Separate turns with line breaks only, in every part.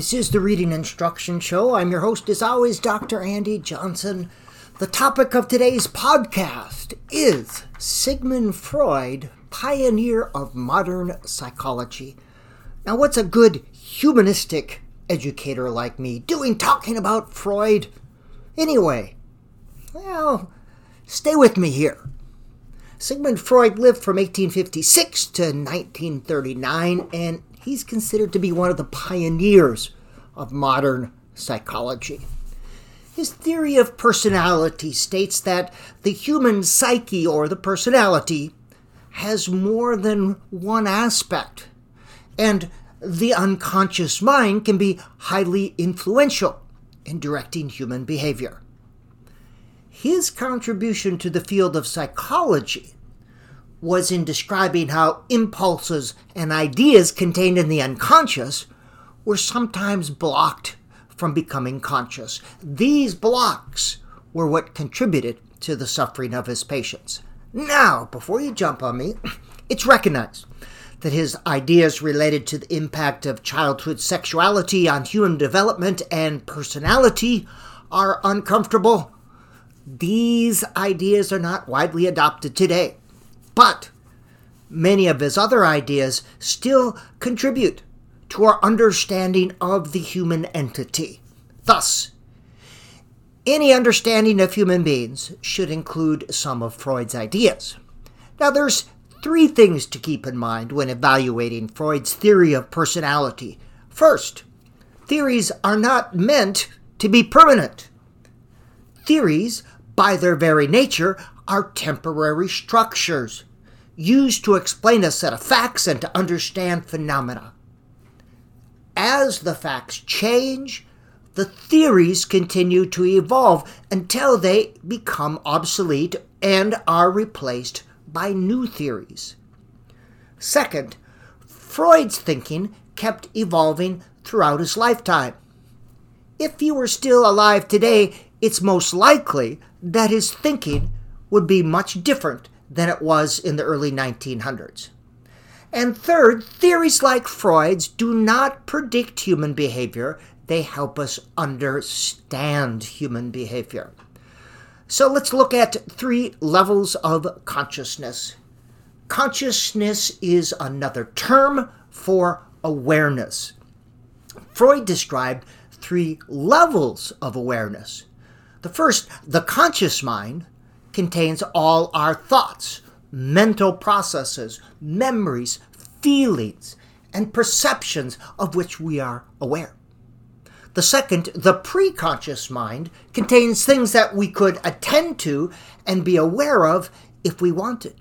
This is the Reading Instruction Show. I'm your host, as always, Dr. Andy Johnson. The topic of today's podcast is Sigmund Freud, pioneer of modern psychology. Now, what's a good humanistic educator like me doing talking about Freud? Anyway, well, stay with me here. Sigmund Freud lived from 1856 to 1939, and he's considered to be one of the pioneers of modern psychology. His theory of personality states that the human psyche or the personality has more than one aspect, and the unconscious mind can be highly influential in directing human behavior. His contribution to the field of psychology was in describing how impulses and ideas contained in the unconscious were sometimes blocked from becoming conscious. These blocks were what contributed to the suffering of his patients. Now, before you jump on me, it's recognized that his ideas related to the impact of childhood sexuality on human development and personality are uncomfortable. These ideas are not widely adopted today. But many of his other ideas still contribute to our understanding of the human entity. Thus, any understanding of human beings should include some of Freud's ideas. Now, there's three things to keep in mind when evaluating Freud's theory of personality. First, theories are not meant to be permanent. Theories, by their very nature, are temporary structures used to explain a set of facts and to understand phenomena. As the facts change, the theories continue to evolve until they become obsolete and are replaced by new theories. Second, Freud's thinking kept evolving throughout his lifetime. If he were still alive today, it's most likely that his thinking would be much different than it was in the early 1900s. And third, theories like Freud's do not predict human behavior, they help us understand human behavior. So let's look at three levels of consciousness. Consciousness is another term for awareness. Freud described three levels of awareness. The first, the conscious mind, contains all our thoughts, mental processes, memories, feelings, and perceptions of which we are aware. The second, the preconscious mind, contains things that we could attend to and be aware of if we wanted.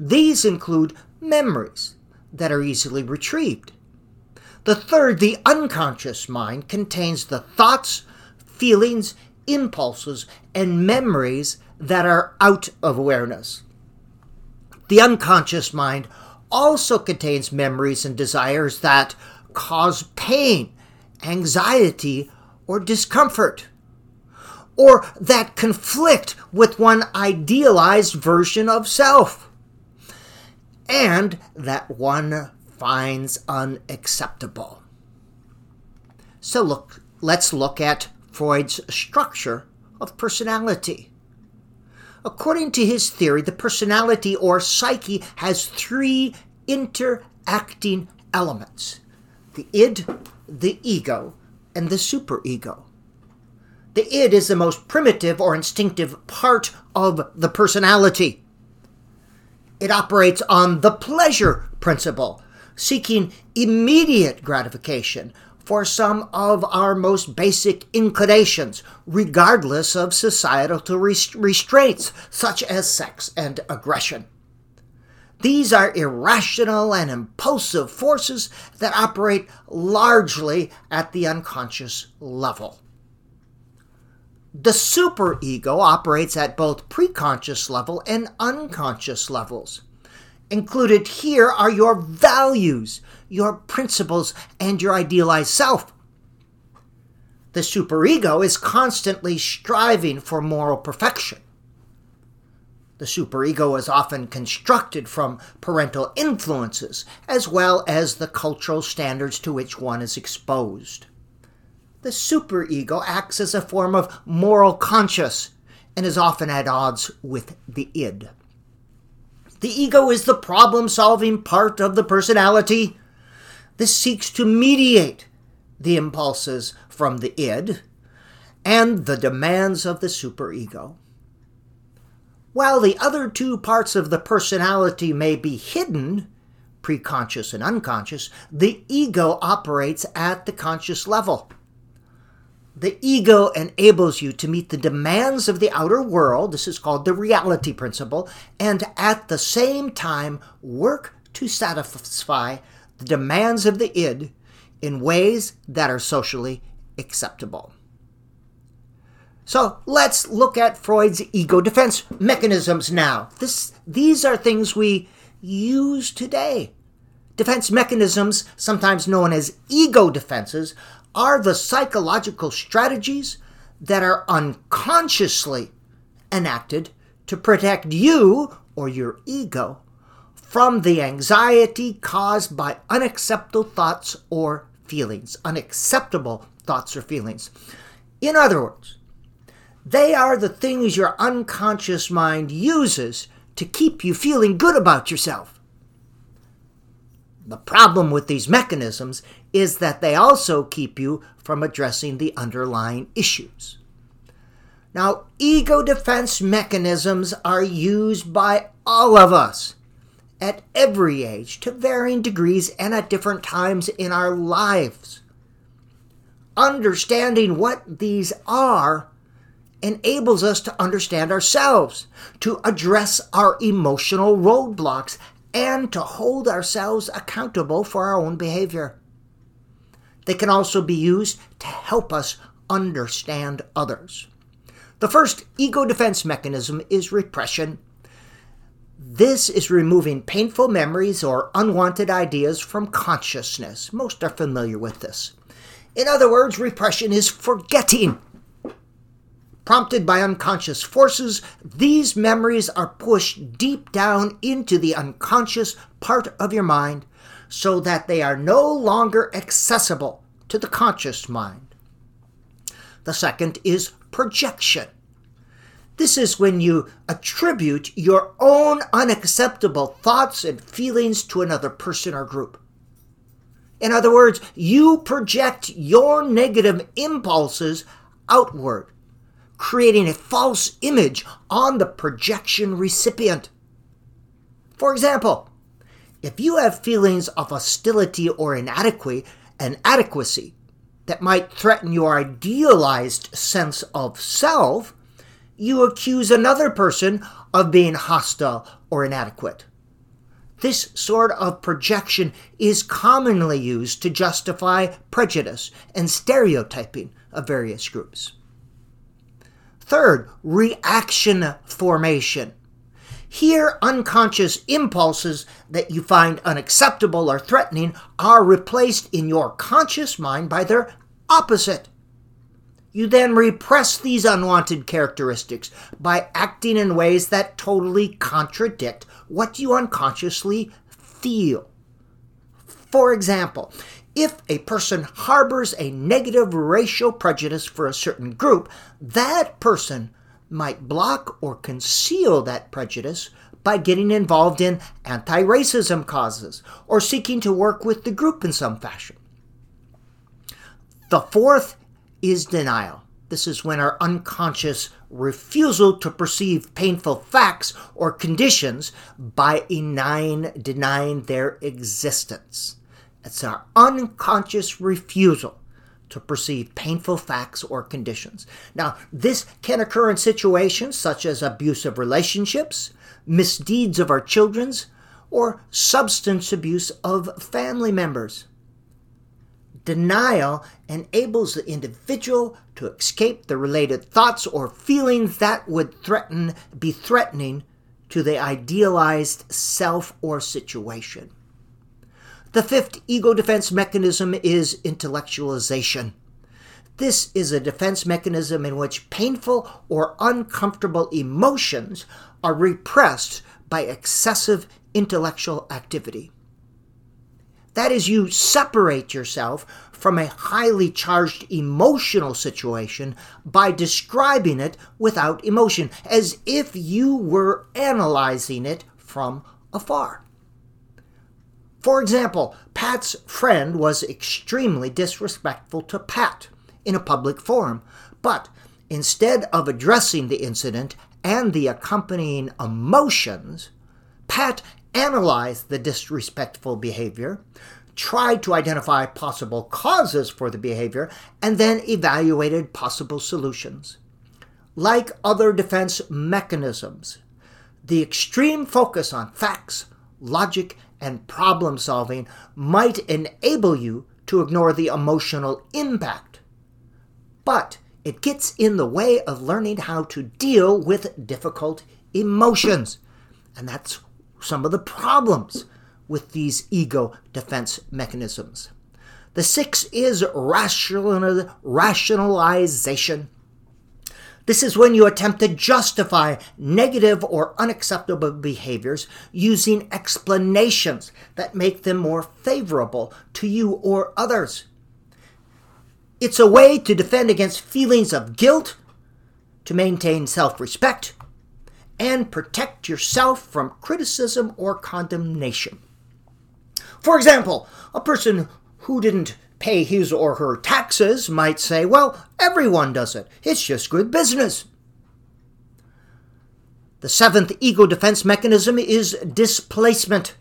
These include memories that are easily retrieved. The third, the unconscious mind, contains the thoughts, feelings, impulses, and memories that are out of awareness. The unconscious mind also contains memories and desires that cause pain, anxiety, or discomfort, or that conflict with one idealized version of self, and that one finds unacceptable. So look, let's look at Freud's structure of personality. According to his theory, the personality or psyche has three interacting elements the id, the ego, and the superego. The id is the most primitive or instinctive part of the personality. It operates on the pleasure principle, seeking immediate gratification for some of our most basic inclinations, regardless of societal restraints such as sex and aggression. These are irrational and impulsive forces that operate largely at the unconscious level. The superego operates at both preconscious level and unconscious levels. Included here are your values, your principles, and your idealized self. The superego is constantly striving for moral perfection. The superego is often constructed from parental influences, as well as the cultural standards to which one is exposed. The superego acts as a form of moral conscience and is often at odds with the id. The ego is the problem solving part of the personality. This seeks to mediate the impulses from the id and the demands of the superego. While the other two parts of the personality may be hidden, preconscious and unconscious, the ego operates at the conscious level. The ego enables you to meet the demands of the outer world, this is called the reality principle, and at the same time work to satisfy the demands of the id in ways that are socially acceptable. So let's look at Freud's ego defense mechanisms now. This, these are things we use today. Defense mechanisms, sometimes known as ego defenses, are the psychological strategies that are unconsciously enacted to protect you or your ego from the anxiety caused by unacceptable thoughts or feelings. Unacceptable thoughts or feelings. In other words, they are the things your unconscious mind uses to keep you feeling good about yourself. The problem with these mechanisms is that they also keep you from addressing the underlying issues. Now, ego defense mechanisms are used by all of us at every age to varying degrees and at different times in our lives. Understanding what these are enables us to understand ourselves, to address our emotional roadblocks, and to hold ourselves accountable for our own behavior. They can also be used to help us understand others. The first ego defense mechanism is repression. This is removing painful memories or unwanted ideas from consciousness. Most are familiar with this. In other words, repression is forgetting Prompted by unconscious forces, these memories are pushed deep down into the unconscious part of your mind so that they are no longer accessible to the conscious mind. The second is projection. This is when you attribute your own unacceptable thoughts and feelings to another person or group. In other words, you project your negative impulses outward creating a false image on the projection recipient. For example, if you have feelings of hostility or inadequacy, inadequacy that might threaten your idealized sense of self, you accuse another person of being hostile or inadequate. This sort of projection is commonly used to justify prejudice and stereotyping of various groups. Third, reaction formation. Here, unconscious impulses that you find unacceptable or threatening are replaced in your conscious mind by their opposite. You then repress these unwanted characteristics by acting in ways that totally contradict what you unconsciously feel. For example, if a person harbors a negative racial prejudice for a certain group, that person might block or conceal that prejudice by getting involved in anti racism causes or seeking to work with the group in some fashion. The fourth is denial. This is when our unconscious refusal to perceive painful facts or conditions by denying, denying their existence. It's our unconscious refusal to perceive painful facts or conditions. Now, this can occur in situations such as abusive relationships, misdeeds of our children's, or substance abuse of family members. Denial enables the individual to escape the related thoughts or feelings that would threaten be threatening to the idealized self or situation. The fifth ego defense mechanism is intellectualization. This is a defense mechanism in which painful or uncomfortable emotions are repressed by excessive intellectual activity. That is, you separate yourself from a highly charged emotional situation by describing it without emotion, as if you were analyzing it from afar. For example, Pat's friend was extremely disrespectful to Pat in a public forum, but instead of addressing the incident and the accompanying emotions, Pat analyzed the disrespectful behavior, tried to identify possible causes for the behavior, and then evaluated possible solutions. Like other defense mechanisms, the extreme focus on facts, logic, and problem solving might enable you to ignore the emotional impact. But it gets in the way of learning how to deal with difficult emotions. And that's some of the problems with these ego defense mechanisms. The six is rational, rationalization. This is when you attempt to justify negative or unacceptable behaviors using explanations that make them more favorable to you or others. It's a way to defend against feelings of guilt, to maintain self respect, and protect yourself from criticism or condemnation. For example, a person who didn't pay his or her taxes might say, Well, everyone does it. It's just good business. The seventh ego defense mechanism is displacement.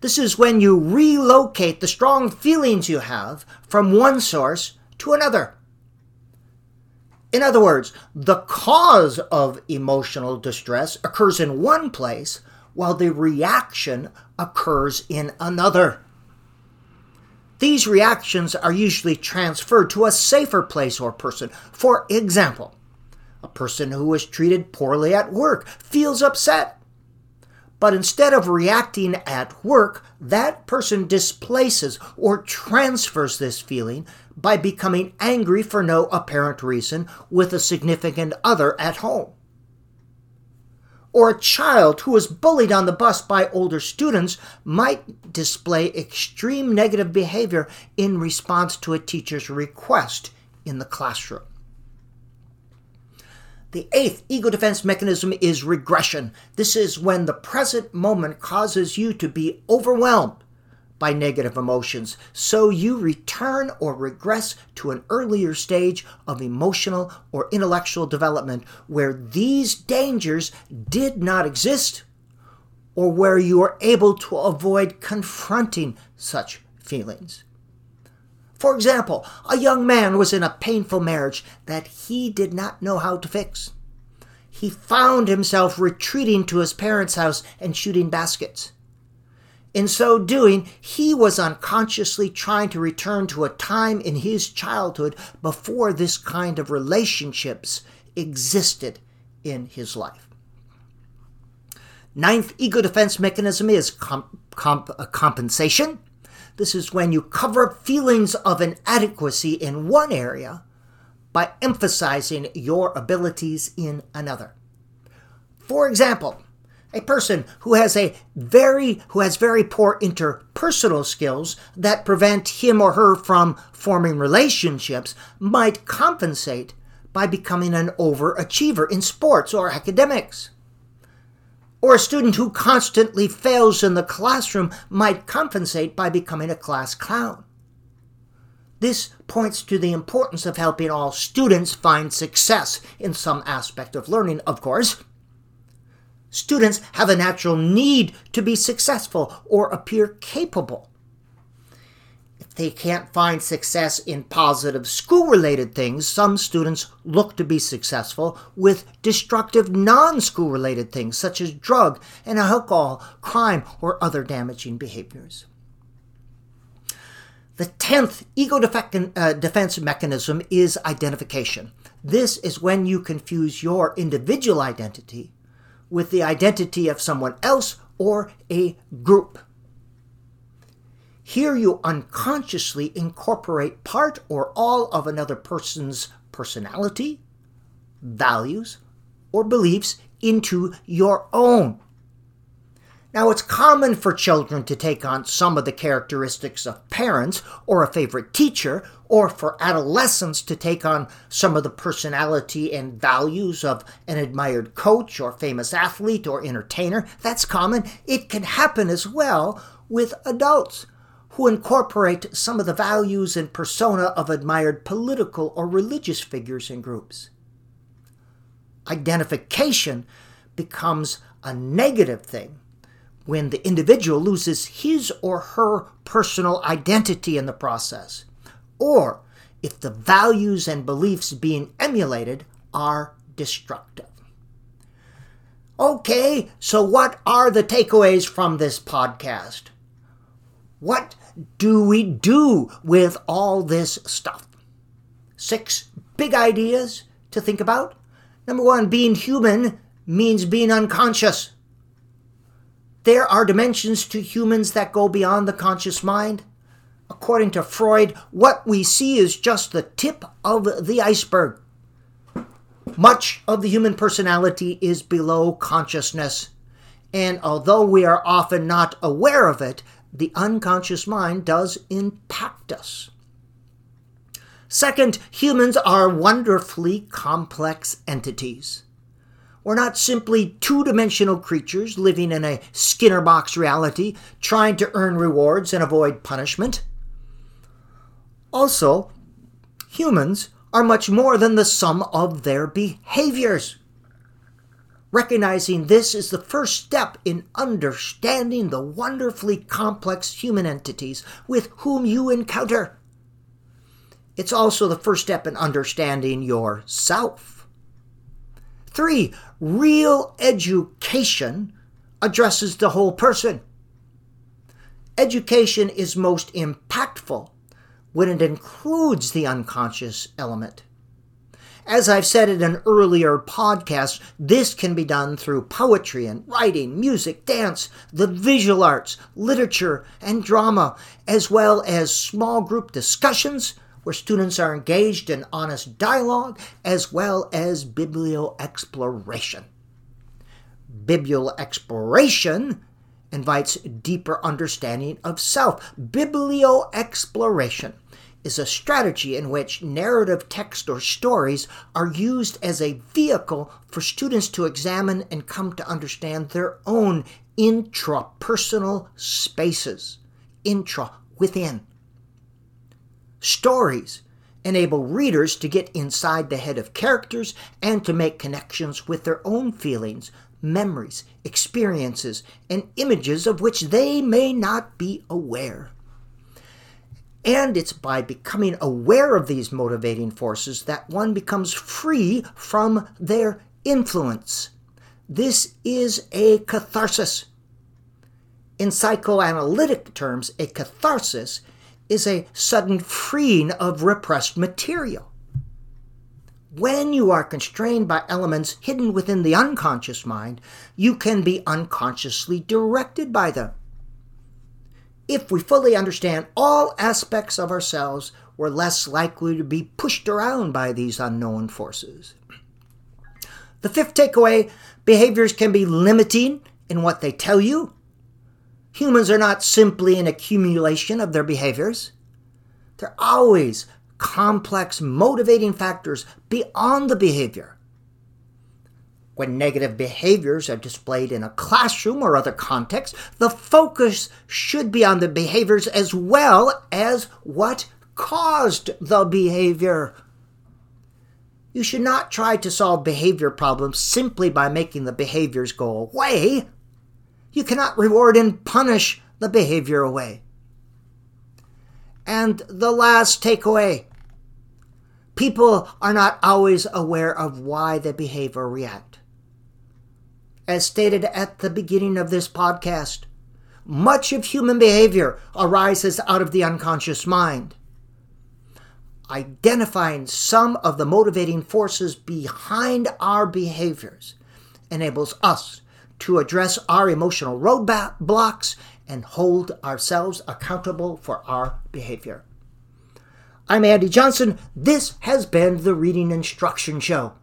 This is when you relocate the strong feelings you have from one source to another. In other words, the cause of emotional distress occurs in one place while the reaction occurs in another. These reactions are usually transferred to a safer place or person. For example, a person who was treated poorly at work feels upset. But instead of reacting at work, that person displaces or transfers this feeling by becoming angry for no apparent reason with a significant other at home. Or a child who is bullied on the bus by older students might display extreme negative behavior in response to a teacher's request in the classroom. The eighth ego defense mechanism is regression. This is when the present moment causes you to be overwhelmed by negative emotions, so you return or regress to an earlier stage of emotional or intellectual development where these dangers did not exist or where you are able to avoid confronting such feelings. For example, a young man was in a painful marriage that he did not know how to fix. He found himself retreating to his parents' house and shooting baskets. In so doing, he was unconsciously trying to return to a time in his childhood before this kind of relationships existed in his life. Ninth ego defense mechanism is comp- comp- uh, compensation. This is when you cover up feelings of inadequacy in one area by emphasizing your abilities in another. For example, a person who has a very who has very poor interpersonal skills that prevent him or her from forming relationships might compensate by becoming an overachiever in sports or academics. Or a student who constantly fails in the classroom might compensate by becoming a class clown. This points to the importance of helping all students find success in some aspect of learning, of course, Students have a natural need to be successful or appear capable. They can't find success in positive school related things, some students look to be successful with destructive non school related things such as drug and alcohol, crime, or other damaging behaviors. The tenth ego uh, defense mechanism is identification. This is when you confuse your individual identity with the identity of someone else or a group. Here you unconsciously incorporate part or all of another person's personality, values, or beliefs into your own. Now, it's common for children to take on some of the characteristics of parents or a favorite teacher, or for adolescents to take on some of the personality and values of an admired coach or famous athlete or entertainer. That's common. It can happen as well with adults who incorporate some of the values and persona of admired political or religious figures and groups. Identification becomes a negative thing when the individual loses his or her personal identity in the process, or if the values and beliefs being emulated are destructive. Okay, so what are the takeaways from this podcast? What do we do with all this stuff? Six big ideas to think about. Number one, being human means being unconscious. There are dimensions to humans that go beyond the conscious mind. According to Freud, what we see is just the tip of the iceberg. Much of the human personality is below consciousness, and although we are often not aware of it, the unconscious mind does impact us. Second, humans are wonderfully complex entities. We're not simply two dimensional creatures living in a Skinner box reality, trying to earn rewards and avoid punishment. Also, humans are much more than the sum of their behaviors. Recognizing this is the first step in understanding the wonderfully complex human entities with whom you encounter. It's also the first step in understanding yourself. Three, real education addresses the whole person. Education is most impactful when it includes the unconscious element. As I've said in an earlier podcast, this can be done through poetry and writing, music, dance, the visual arts, literature, and drama, as well as small group discussions, where students are engaged in honest dialogue as well as biblioexploration. Biblioexploration invites deeper understanding of self. Biblioexploration is a strategy in which narrative text or stories are used as a vehicle for students to examine and come to understand their own intrapersonal spaces, intra within. Stories enable readers to get inside the head of characters and to make connections with their own feelings, memories, experiences, and images of which they may not be aware. And it's by becoming aware of these motivating forces that one becomes free from their influence. This is a catharsis. In psychoanalytic terms, a catharsis is a sudden freeing of repressed material. When you are constrained by elements hidden within the unconscious mind, you can be unconsciously directed by them. If we fully understand all aspects of ourselves, we're less likely to be pushed around by these unknown forces. The fifth takeaway behaviors can be limiting in what they tell you Humans are not simply an accumulation of their behaviors. They're always complex motivating factors beyond the behavior. When negative behaviors are displayed in a classroom or other context, the focus should be on the behaviors as well as what caused the behavior. You should not try to solve behavior problems simply by making the behaviors go away. You cannot reward and punish the behavior away. And the last takeaway people are not always aware of why they behave or react. As stated at the beginning of this podcast, much of human behavior arises out of the unconscious mind. Identifying some of the motivating forces behind our behaviors enables us to address our emotional roadblocks and hold ourselves accountable for our behavior. I'm Andy Johnson. This has been the Reading Instruction Show.